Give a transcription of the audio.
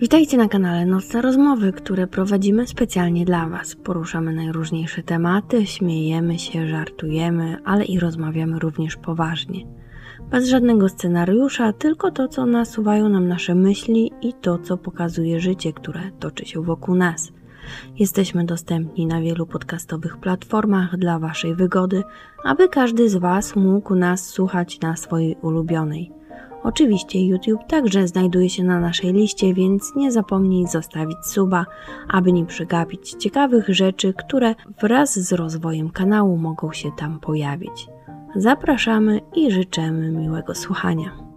Witajcie na kanale Nocne Rozmowy, które prowadzimy specjalnie dla Was. Poruszamy najróżniejsze tematy, śmiejemy się, żartujemy, ale i rozmawiamy również poważnie. Bez żadnego scenariusza, tylko to, co nasuwają nam nasze myśli i to, co pokazuje życie, które toczy się wokół nas. Jesteśmy dostępni na wielu podcastowych platformach dla Waszej wygody, aby każdy z Was mógł nas słuchać na swojej ulubionej. Oczywiście YouTube także znajduje się na naszej liście, więc nie zapomnij zostawić suba, aby nie przegapić ciekawych rzeczy, które wraz z rozwojem kanału mogą się tam pojawić. Zapraszamy i życzymy miłego słuchania.